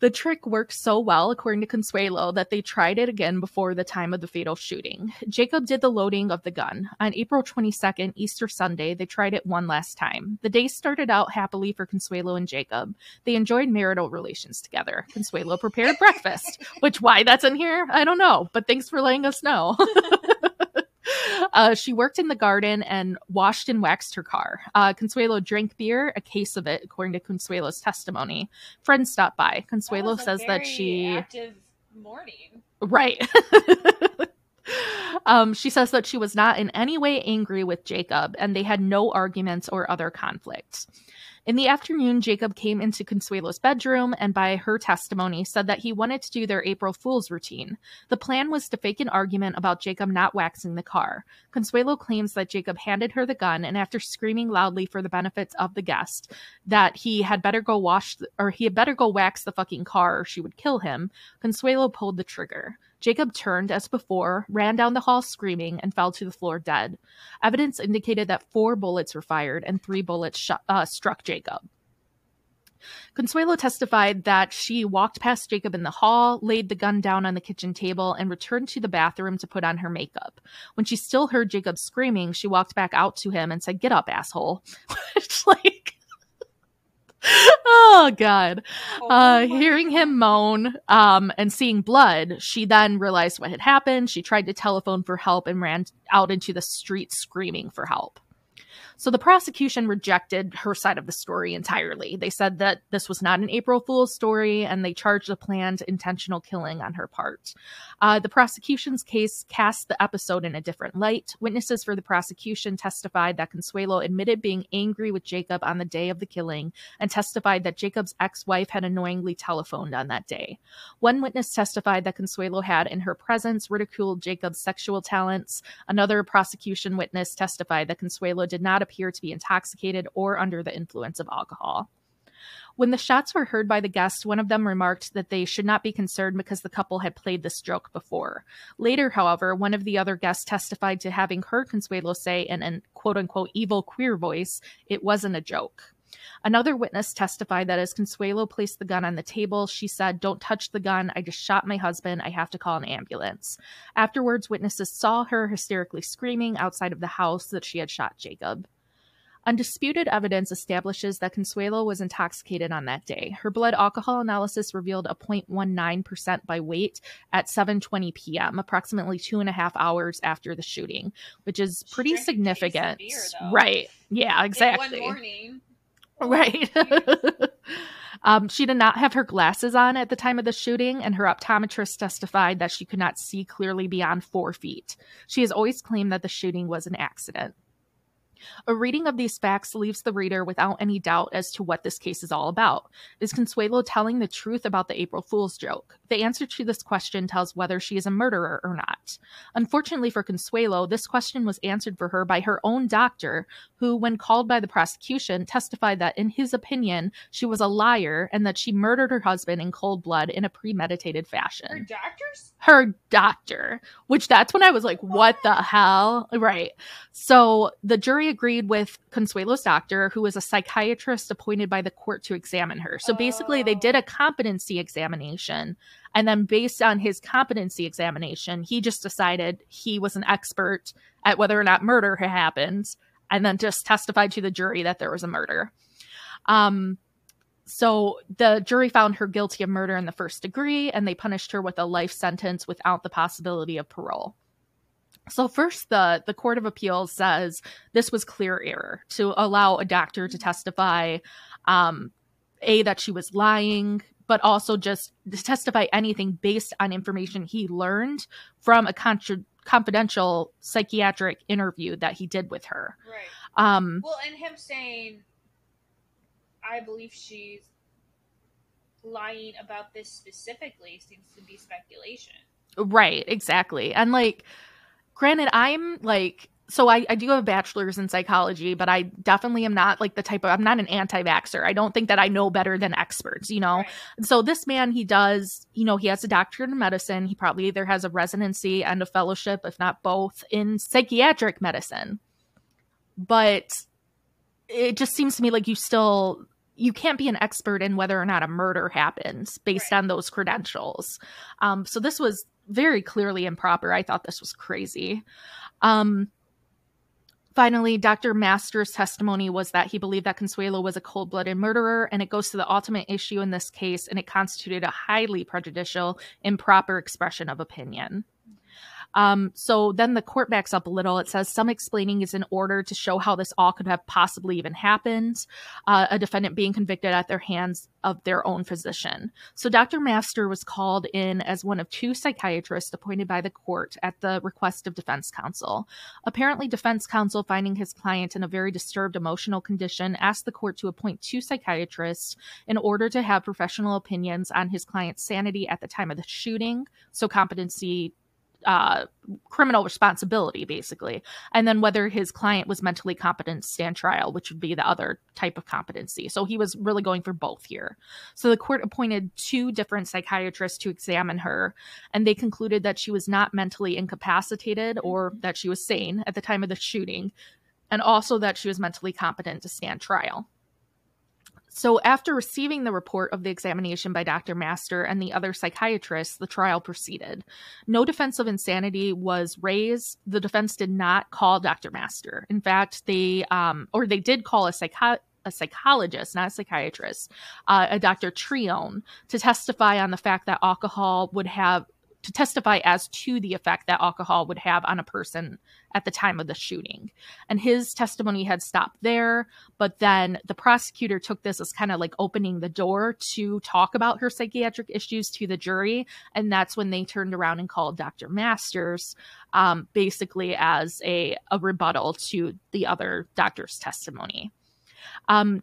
the trick worked so well, according to Consuelo, that they tried it again before the time of the fatal shooting. Jacob did the loading of the gun. On April 22nd, Easter Sunday, they tried it one last time. The day started out happily for Consuelo and Jacob. They enjoyed marital relations together. Consuelo prepared breakfast, which why that's in here, I don't know, but thanks for letting us know. [LAUGHS] Uh, she worked in the garden and washed and waxed her car. Uh, Consuelo drank beer, a case of it, according to Consuelo's testimony. Friends stopped by. That Consuelo a says that she. active morning. Right. [LAUGHS] um, she says that she was not in any way angry with Jacob and they had no arguments or other conflicts. In the afternoon, Jacob came into Consuelo's bedroom and, by her testimony, said that he wanted to do their April Fool's routine. The plan was to fake an argument about Jacob not waxing the car. Consuelo claims that Jacob handed her the gun and, after screaming loudly for the benefits of the guest, that he had better go wash or he had better go wax the fucking car or she would kill him, Consuelo pulled the trigger. Jacob turned as before, ran down the hall screaming, and fell to the floor dead. Evidence indicated that four bullets were fired and three bullets uh, struck Jacob. Consuelo testified that she walked past Jacob in the hall, laid the gun down on the kitchen table, and returned to the bathroom to put on her makeup. When she still heard Jacob screaming, she walked back out to him and said, Get up, asshole. [LAUGHS] Which, like, [LAUGHS] oh god. Oh uh hearing him moan um and seeing blood she then realized what had happened. She tried to telephone for help and ran out into the street screaming for help so the prosecution rejected her side of the story entirely they said that this was not an april fool's story and they charged a planned intentional killing on her part uh, the prosecution's case cast the episode in a different light. Witnesses for the prosecution testified that Consuelo admitted being angry with Jacob on the day of the killing and testified that Jacob's ex wife had annoyingly telephoned on that day. One witness testified that Consuelo had, in her presence, ridiculed Jacob's sexual talents. Another prosecution witness testified that Consuelo did not appear to be intoxicated or under the influence of alcohol. When the shots were heard by the guests, one of them remarked that they should not be concerned because the couple had played this joke before. Later, however, one of the other guests testified to having heard Consuelo say in an quote unquote evil queer voice, it wasn't a joke. Another witness testified that as Consuelo placed the gun on the table, she said, Don't touch the gun. I just shot my husband. I have to call an ambulance. Afterwards, witnesses saw her hysterically screaming outside of the house that she had shot Jacob. Undisputed evidence establishes that Consuelo was intoxicated on that day. Her blood alcohol analysis revealed a 0.19% by weight at 7:20 p.m., approximately two and a half hours after the shooting, which is pretty drank a case of significant. beer, right? Yeah, In exactly. one morning. [LAUGHS] Right. [LAUGHS] um, she did not have her glasses on at the time of the shooting, and her optometrist testified that she could not see clearly beyond four feet. She has always claimed that the shooting was an accident. A reading of these facts leaves the reader without any doubt as to what this case is all about. Is Consuelo telling the truth about the April Fool's joke? The answer to this question tells whether she is a murderer or not. Unfortunately for Consuelo, this question was answered for her by her own doctor, who, when called by the prosecution, testified that, in his opinion, she was a liar and that she murdered her husband in cold blood in a premeditated fashion Her doctors? her doctor, which that's when I was like, what the hell? Right. So the jury agreed with Consuelo's doctor, who was a psychiatrist appointed by the court to examine her. So basically, they did a competency examination. And then, based on his competency examination, he just decided he was an expert at whether or not murder had happened, and then just testified to the jury that there was a murder. Um, so the jury found her guilty of murder in the first degree and they punished her with a life sentence without the possibility of parole. So first the the court of appeals says this was clear error to allow a doctor to testify um a that she was lying but also just to testify anything based on information he learned from a contra- confidential psychiatric interview that he did with her. Right. Um Well, and him saying, I believe she's lying about this specifically seems to be speculation. Right, exactly. And like, granted, I'm like, so I, I do have a bachelor's in psychology, but I definitely am not like the type of, I'm not an anti vaxxer. I don't think that I know better than experts, you know? Right. So this man, he does, you know, he has a doctorate in medicine. He probably either has a residency and a fellowship, if not both, in psychiatric medicine. But it just seems to me like you still you can't be an expert in whether or not a murder happens based Right. on those credentials. Um, so this was very clearly improper. I thought this was crazy. Um, Finally, Dr. Master's testimony was that he believed that Consuelo was a cold blooded murderer, and it goes to the ultimate issue in this case, and it constituted a highly prejudicial, improper expression of opinion. Um, so then the court backs up a little. It says some explaining is in order to show how this all could have possibly even happened, uh, a defendant being convicted at their hands of their own physician. So Dr. Master was called in as one of two psychiatrists appointed by the court at the request of defense counsel. Apparently, defense counsel, finding his client in a very disturbed emotional condition, asked the court to appoint two psychiatrists in order to have professional opinions on his client's sanity at the time of the shooting, so competency uh, criminal responsibility, basically, and then whether his client was mentally competent to stand trial, which would be the other type of competency. So he was really going for both here. So the court appointed two different psychiatrists to examine her, and they concluded that she was not mentally incapacitated or that she was sane at the time of the shooting, and also that she was mentally competent to stand trial. So, after receiving the report of the examination by Dr. Master and the other psychiatrists, the trial proceeded. No defense of insanity was raised. The defense did not call Dr. Master. In fact, they, um, or they did call a psychi- a psychologist, not a psychiatrist, uh, a Dr. Trione, to testify on the fact that alcohol would have to testify as to the effect that alcohol would have on a person at the time of the shooting. And his testimony had stopped there, but then the prosecutor took this as kind of like opening the door to talk about her psychiatric issues to the jury. And that's when they turned around and called Dr. Masters um, basically as a, a rebuttal to the other doctor's testimony. Um,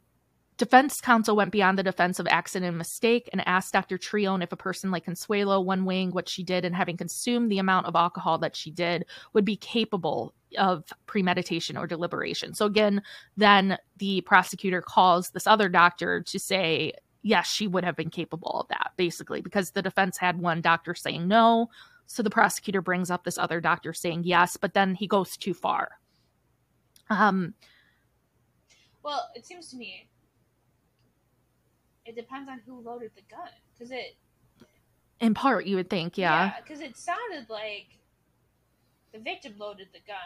Defense counsel went beyond the defense of accident and mistake and asked Dr. Trione if a person like Consuelo, one weighing what she did and having consumed the amount of alcohol that she did, would be capable of premeditation or deliberation. So again, then the prosecutor calls this other doctor to say, yes, she would have been capable of that, basically, because the defense had one doctor saying no. So the prosecutor brings up this other doctor saying yes, but then he goes too far. Um, Well, it seems to me it depends on who loaded the gun because it in part, you would think, yeah. because it sounded like the victim loaded the gun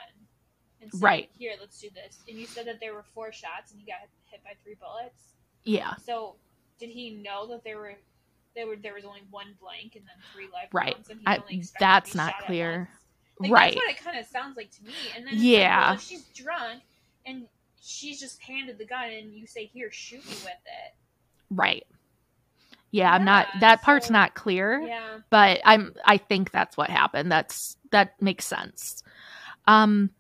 and said, Right. here let's do this and you said that there were four shots and he got hit by three bullets Yeah. so did he know that there were there were there was only one blank and then three live Right. rounds and he I- only that's not clear. Like, right. That's what it kind of sounds like to me. And then Yeah. like, well, she's drunk and she's just handed the gun and you say, "Here, shoot me with it." Right. Yeah, I'm not Yeah, that part's so- not clear, Yeah. but I'm I think that's what happened. That's that makes sense. Um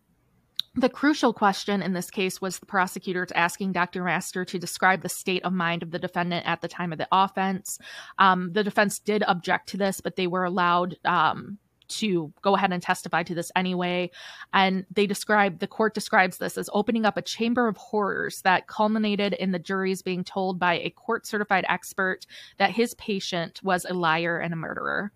the crucial question in this case was the prosecutors asking Dr. Master to describe the state of mind of the defendant at the time of the offense. Um, the defense did object to this, but they were allowed um, to go ahead and testify to this anyway. And they described, the court describes this as opening up a chamber of horrors that culminated in the jury's being told by a court certified expert that his patient was a liar and a murderer.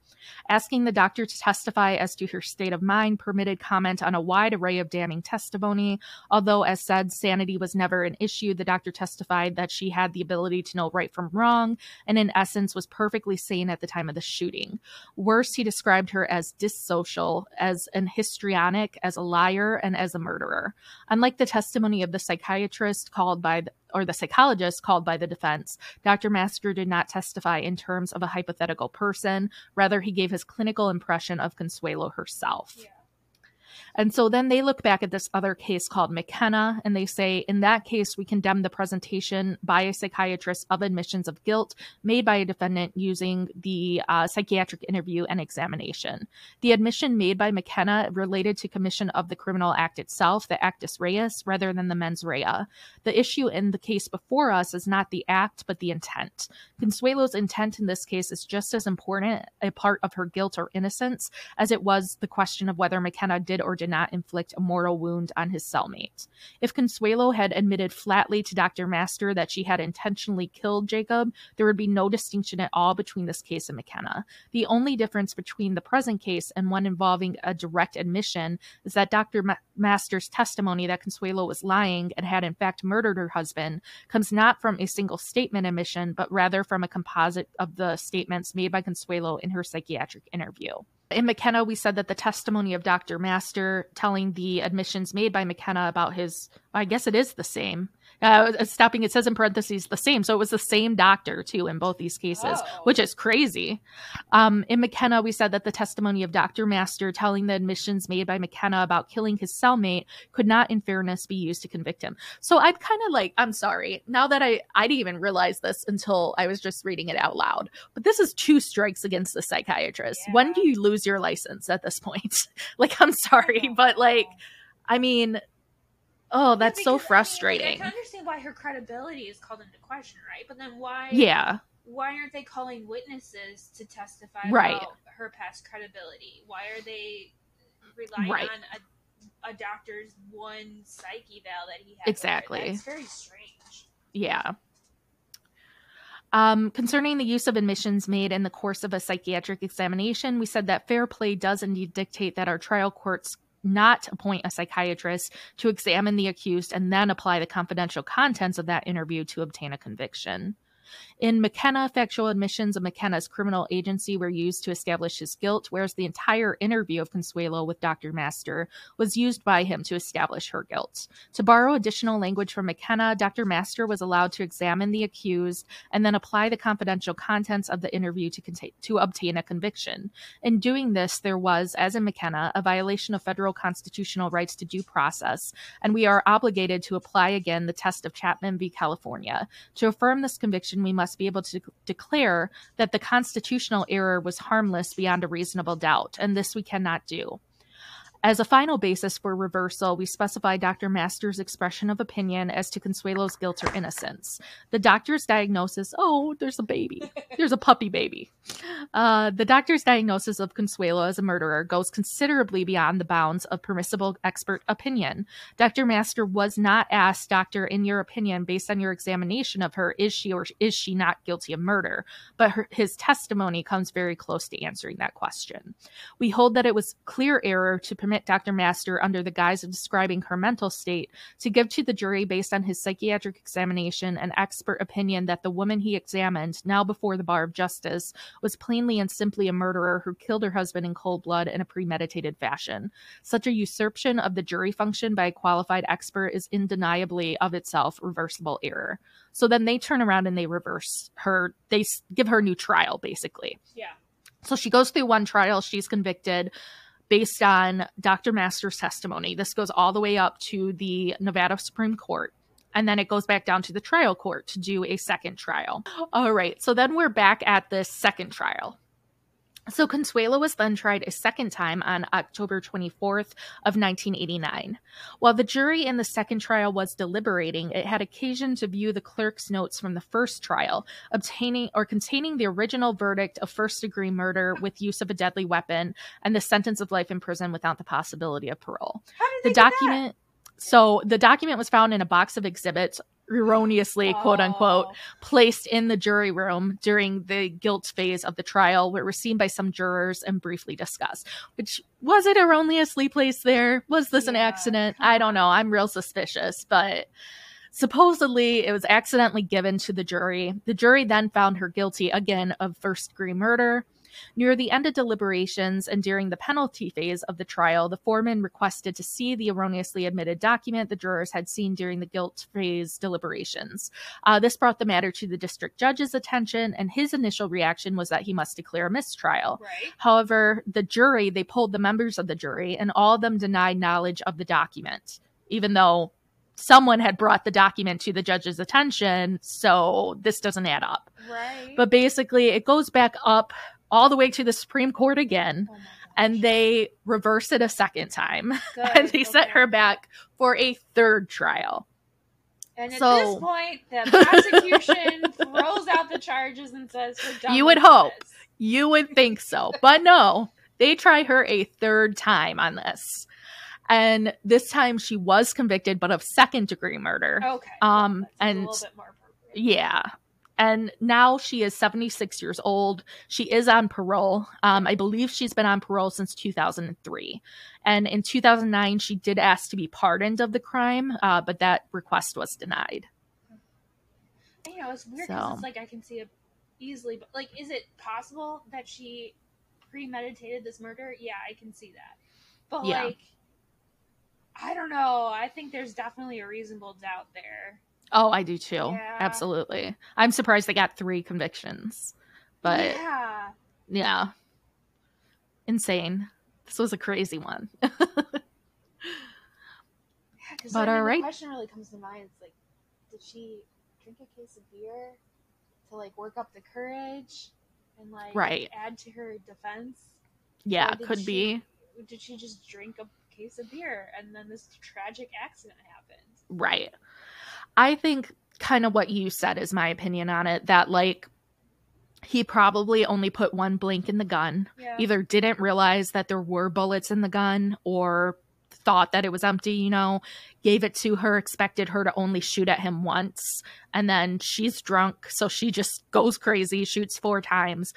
Asking the doctor to testify as to her state of mind permitted comment on a wide array of damning testimony. Although, as said, sanity was never an issue, the doctor testified that she had the ability to know right from wrong and, in essence, was perfectly sane at the time of the shooting. Worse, he described her as dissocial, as an histrionic, as a liar, and as a murderer. Unlike the testimony of the psychiatrist called by the, or the psychologist called by the defense, Dr. Master did not testify in terms of a hypothetical person. Rather, he gave his clinical impression of Consuelo herself. Yeah. And so then they look back at this other case called McKenna and they say, in that case, we condemn the presentation by a psychiatrist of admissions of guilt made by a defendant using the uh, psychiatric interview and examination. The admission made by McKenna related to commission of the criminal act itself, the actus reus, rather than the mens rea. The issue in the case before us is not the act, but the intent. Consuelo's intent in this case is just as important a part of her guilt or innocence as it was the question of whether McKenna did or did not inflict a mortal wound on his cellmate. If Consuelo had admitted flatly to Dr. Master that she had intentionally killed Jacob, there would be no distinction at all between this case and McKenna. The only difference between the present case and one involving a direct admission is that Dr. Ma- Master's testimony that Consuelo was lying and had in fact murdered her husband comes not from a single statement admission, but rather from a composite of the statements made by Consuelo in her psychiatric interview. In McKenna, we said that the testimony of Dr. Master telling the admissions made by McKenna about his, I guess it is the same. Uh, stopping, it says in parentheses the same. So it was the same doctor, too, in both these cases, Oh. which is crazy. Um, in McKenna, we said that the testimony of Dr. Master telling the admissions made by McKenna about killing his cellmate could not, in fairness, be used to convict him. So I'm kind of like, I'm sorry. Now that I, I didn't even realize this until I was just reading it out loud. But this is two strikes against the psychiatrist. When do you lose your license at this point? [LAUGHS] like, I'm sorry, but like. I mean, oh, that's so because, I mean, frustrating. I can understand why her credibility is called into question, right? But then why? Yeah. why aren't they calling witnesses to testify Right. about her past credibility? Why are they relying Right. on a, a doctor's one psyche eval that he had? her? Exactly. That's very strange. Yeah. Um, concerning the use of admissions made in the course of a psychiatric examination, we said that fair play does indeed dictate that our trial courts not appoint a psychiatrist to examine the accused and then apply the confidential contents of that interview to obtain a conviction. In McKenna, factual admissions of McKenna's criminal agency were used to establish his guilt, whereas the entire interview of Consuelo with Dr. Master was used by him to establish her guilt. To borrow additional language from McKenna, Dr. Master was allowed to examine the accused and then apply the confidential contents of the interview to, contain, to obtain a conviction. In doing this, there was, as in McKenna, a violation of federal constitutional rights to due process, and we are obligated to apply again the test of Chapman v. California. To affirm this conviction, we must be able to declare that the constitutional error was harmless beyond a reasonable doubt, and this we cannot do. As a final basis for reversal, we specify Dr. Master's expression of opinion as to Consuelo's guilt or innocence. The doctor's diagnosis oh, there's a baby. There's a puppy baby. Uh, the doctor's diagnosis of Consuelo as a murderer goes considerably beyond the bounds of permissible expert opinion. Dr. Master was not asked, Doctor, in your opinion, based on your examination of her, is she or is she not guilty of murder? But her, his testimony comes very close to answering that question. We hold that it was clear error to permit Dr. Master, under the guise of describing her mental state, to give to the jury, based on his psychiatric examination an expert opinion, that the woman he examined, now before the bar of justice, was plainly and simply a murderer who killed her husband in cold blood in a premeditated fashion. Such a usurpation of the jury function by a qualified expert is undeniably of itself reversible error. So then they turn around and they reverse her, they give her a new trial, basically. Yeah. So she goes through one trial, she's convicted based on Dr. Master's testimony. This goes all the way up to the Nevada Supreme Court. And then it goes back down to the trial court to do a second trial. All right. So then we're back at this second trial. So Consuelo was then tried a second time on October 24th of 1989. While the jury in the second trial was deliberating, it had occasion to view the clerk's notes from the first trial, obtaining or containing the original verdict of first degree murder with use of a deadly weapon and the sentence of life in prison without the possibility of parole. How did The they do that? document so the document was found in a box of exhibits erroneously quote unquote Oh. placed in the jury room during the guilt phase of the trial where it was seen by some jurors and briefly discussed. Which was it erroneously placed there? Was this an accident? I don't know. I'm real suspicious but supposedly it was accidentally given to the jury. The jury then found her guilty again of first degree murder Near the end of deliberations and during the penalty phase of the trial, the foreman requested to see the erroneously admitted document the jurors had seen during the guilt phase deliberations. Uh, this brought the matter to the district judge's attention, and his initial reaction was that he must declare a mistrial. Right. However, the jury, they polled the members of the jury, and all of them denied knowledge of the document, even though someone had brought the document to the judge's attention. So this doesn't add up. Right. But basically, it goes back up all the way to the Supreme Court again, Oh and they reverse it a second time, [LAUGHS] Good, and they set okay. her back for a third trial. And at So- this point, the prosecution [LAUGHS] throws out the charges and says, "We're done You would hope. this." You would think so, [LAUGHS] but no, they try her a third time on this. And this time she was convicted, but of second degree murder. Okay. Um, a and- little bit more appropriate. Yeah. And now she is 76 years old. She is on parole. Um, I believe she's been on parole since 2003. And in 2009, she did ask to be pardoned of the crime, uh, but that request was denied. You know, it's weird because So. it's like I can see it easily, but like, is it possible that she premeditated this murder? Yeah, I can see that. But Yeah. like, I don't know. I think there's definitely a reasonable doubt there. Oh, I do too. Yeah. Absolutely. I'm surprised they got three convictions. But yeah, yeah. Insane. This was a crazy one. [LAUGHS] because But I mean, alright. the question really comes to mind. It's like, did she drink a case of beer to like work up the courage and like Right. add to her defense? yeah, could she- be. Did she just drink a case of beer and then this tragic accident happened? Right. I think kind of what you said is my opinion on it that like he probably only put one blank in the gun. Yeah. Either didn't realize that there were bullets in the gun or thought that it was empty, you know, gave it to her, expected her to only shoot at him once. And then she's drunk, so she just goes crazy, shoots four times.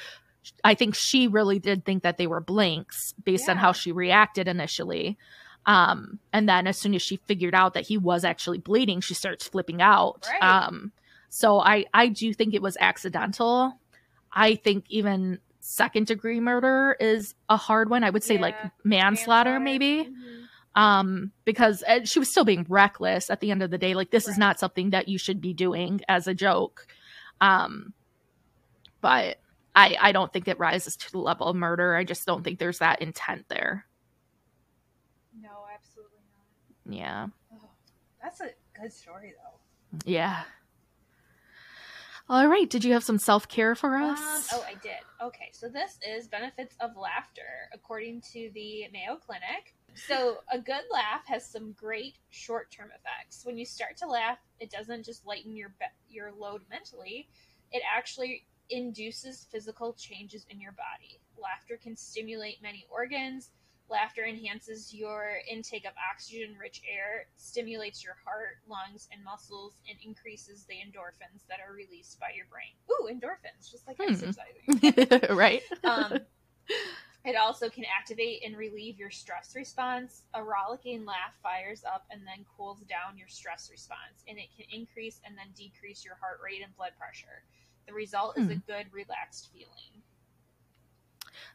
I think she really did think that they were blanks based on how she reacted initially. Um, and then as soon as she figured out that he was actually bleeding, she starts flipping out. Right. Um, so I I do think it was accidental. I think even second degree murder is a hard one. I would say like Yeah. manslaughter, maybe. Mhm. Um, because uh, she was still being reckless at the end of the day. Like this is not something that you should be doing as a joke. Um, but I I don't think it rises to the level of murder. I just don't think there's that intent there. No, absolutely not. Yeah. Oh, that's a good story, though. Yeah. All right. Did you have some self care for Um, us? oh, I did. Okay, so this is benefits of laughter according to the Mayo Clinic. So, a good laugh has some great short-term effects. When you start to laugh, it doesn't just lighten your be- your load mentally; it actually induces physical changes in your body. Laughter can stimulate many organs. Laughter enhances your intake of oxygen-rich air, stimulates your heart, lungs, and muscles, and increases the endorphins that are released by your brain. Ooh, endorphins, just like Hmm. exercising. [LAUGHS] right. um, [LAUGHS] it also can activate and relieve your stress response. A rollicking laugh fires up and then cools down your stress response, and it can increase and then decrease your heart rate and blood pressure. The result is a Hmm. good, relaxed feeling.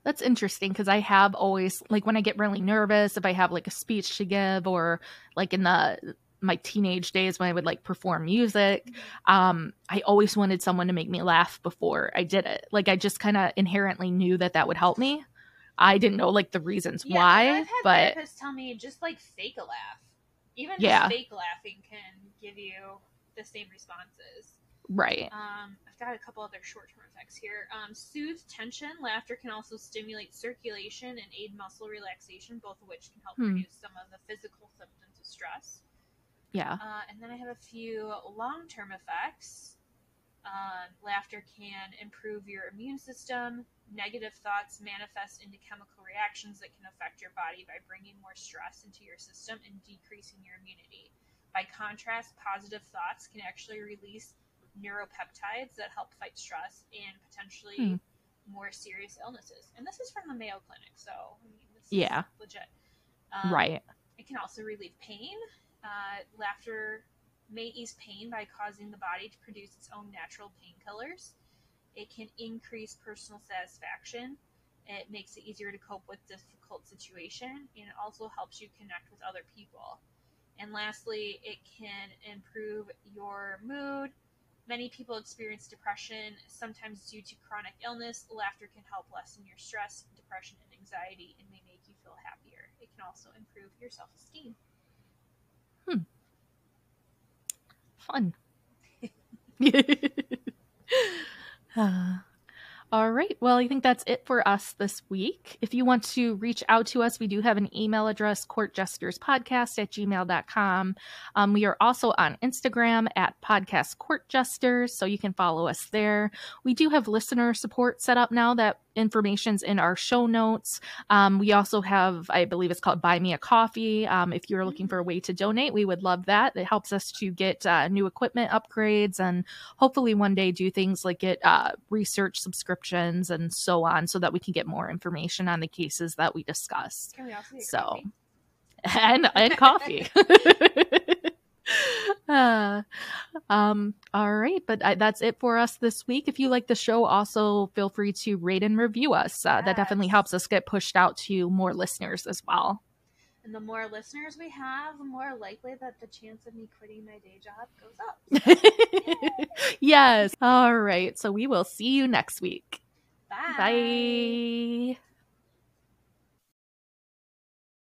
That's interesting because I have always like when I get really nervous, if I have like a speech to give or like in the my teenage days when I would like perform music, um, I always wanted someone to make me laugh before I did it. Like I just kind of inherently knew that that would help me. I didn't know like the reasons Yeah, why, I've had but therapists tell me just like fake a laugh. Even Yeah. fake laughing can give you the same responses. Right. Um, I've got a couple other short term effects here. Um, soothe tension. Laughter can also stimulate circulation and aid muscle relaxation, both of which can help Hmm. reduce some of the physical symptoms of stress. Yeah. Uh, and then I have a few long term effects. Um, laughter can improve your immune system. Negative thoughts manifest into chemical reactions that can affect your body by bringing more stress into your system and decreasing your immunity. By contrast, positive thoughts can actually release neuropeptides that help fight stress and potentially Hmm. more serious illnesses. And this is from the Mayo Clinic, so I mean, this Yeah. is legit. Um, right. it can also relieve pain. Uh, laughter may ease pain by causing the body to produce its own natural painkillers. It can increase personal satisfaction. It makes it easier to cope with difficult situation, and it also helps you connect with other people. And lastly, it can improve your mood. Many people experience depression, sometimes due to chronic illness. Laughter can help lessen your stress, depression, and anxiety, and may make you feel happier. It can also improve your self esteem. Hmm. Fun. Uh, [LAUGHS] [LAUGHS] [LAUGHS] all right. Well, I think that's it for us this week. If you want to reach out to us, we do have an email address, courtjesterspodcast at gmail.com. Um, we are also on Instagram at podcast courtjesters, so you can follow us there. We do have listener support set up now that information's in our show notes. Um, we also have, I believe it's called Buy Me a Coffee. Um, if you're looking for a way to donate, we would love that. It helps us to get uh, new equipment upgrades and hopefully one day do things like get uh, research subscriptions and so on so that we can get more information on the cases that we discuss. Can we also So, coffee? [LAUGHS] and and coffee. [LAUGHS] uh, [LAUGHS] um, all right, but I, that's it for us this week. If you like the show, also feel free to rate and review us. Uh, That definitely helps us get pushed out to more listeners as well. And the more listeners we have, the more likely that the chance of me quitting my day job goes up. [LAUGHS] [LAUGHS] yes. All right. So we will see you next week. Bye. Bye.